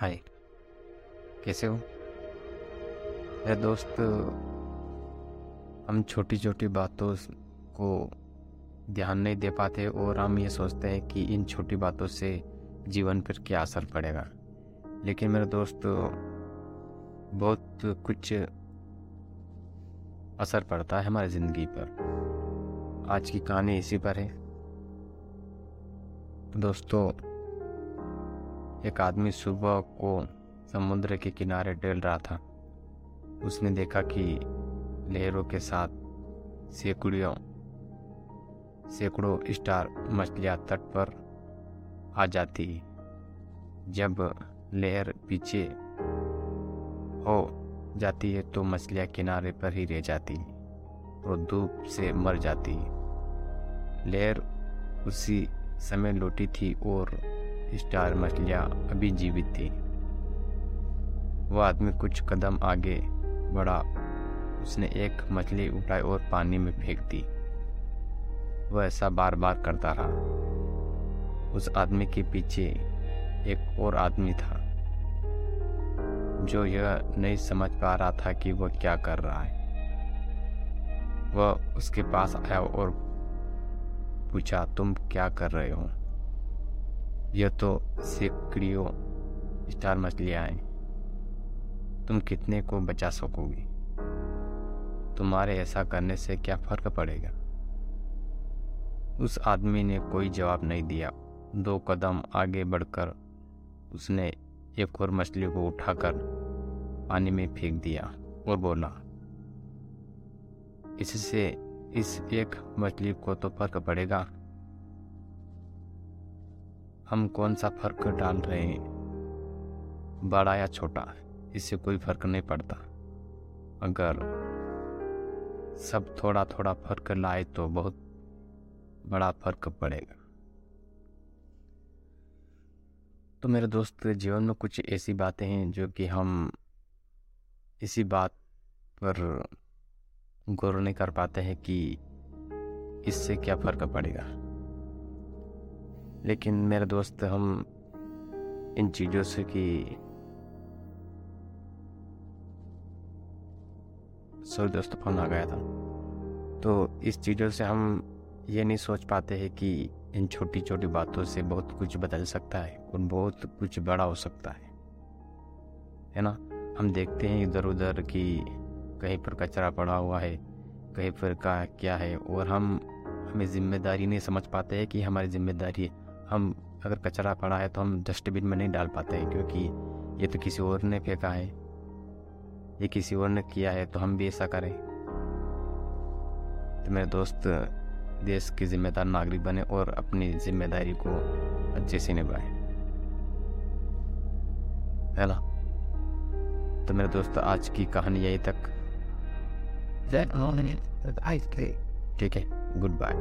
हाय। कैसे हो? मेरे दोस्त, हम छोटी छोटी बातों को ध्यान नहीं दे पाते और हम ये सोचते हैं कि इन छोटी बातों से जीवन पर क्या असर पड़ेगा। लेकिन मेरे दोस्त, बहुत कुछ असर पड़ता है हमारी ज़िंदगी पर। आज की कहानी इसी पर है। दोस्तों एक आदमी सुबह को समुद्र के किनारे टहल रहा था। उसने देखा कि लहरों के साथ सैकड़ियों सैकड़ों स्टार मछलियाँ तट पर आ जाती। जब लहर पीछे हो जाती है तो मछलियाँ किनारे पर ही रह जाती और धूप से मर जाती। लहर उसी समय लौटी थी और स्टार मछलियाँ अभी जीवित थी। वह आदमी कुछ कदम आगे बढ़ा। उसने एक मछली उठाई और पानी में फेंक दी। वह ऐसा बार बार करता रहा। उस आदमी के पीछे एक और आदमी था, जो यह नहीं समझ पा रहा था कि वह क्या कर रहा है। वह उसके पास आया और पूछा, तुम क्या कर रहे हो? यह तो सैकड़ियों स्टार मछलियाँ हैं तुम कितने को बचा सकोगी? तुम्हारे ऐसा करने से क्या फ़र्क पड़ेगा? उस आदमी ने कोई जवाब नहीं दिया। दो कदम आगे बढ़कर उसने एक और मछली को उठाकर पानी में फेंक दिया और बोला, इससे इस एक मछली को तो फ़र्क पड़ेगा हम कौन सा फ़र्क डाल रहे हैं? बड़ा या छोटा, इससे कोई फ़र्क नहीं पड़ता। अगर सब थोड़ा थोड़ा फ़र्क लाए तो बहुत बड़ा फ़र्क पड़ेगा। तो मेरे दोस्त, जीवन में कुछ ऐसी बातें हैं जो कि हम इसी बात पर गौर नहीं कर पाते हैं कि इससे क्या फ़र्क पड़ेगा। लेकिन मेरे दोस्त, हम इन चीज़ों से कि सॉरी दोस्त फ़ोन आ गया था। तो इस चीज़ों से हम ये नहीं सोच पाते हैं कि इन छोटी छोटी बातों से बहुत कुछ बदल सकता है और बहुत कुछ बड़ा हो सकता है। है ना? हम देखते हैं इधर उधर कि कहीं पर कचरा पड़ा हुआ है, कहीं पर का क्या है और हम, हमें ज़िम्मेदारी नहीं समझ पाते हैं कि हमारी ज़िम्मेदारी है हम अगर कचरा पड़ा है तो हम डस्टबिन में नहीं डाल पाते हैं क्योंकि ये तो किसी और ने फेंका है। ये किसी और ने किया है तो हम भी ऐसा करें। तो मेरे दोस्त देश के जिम्मेदार नागरिक बने और अपनी ज़िम्मेदारी को अच्छे से निभाए। है ना? तो मेरे दोस्त आज की कहानी यही तक। ठीक है गुड बाय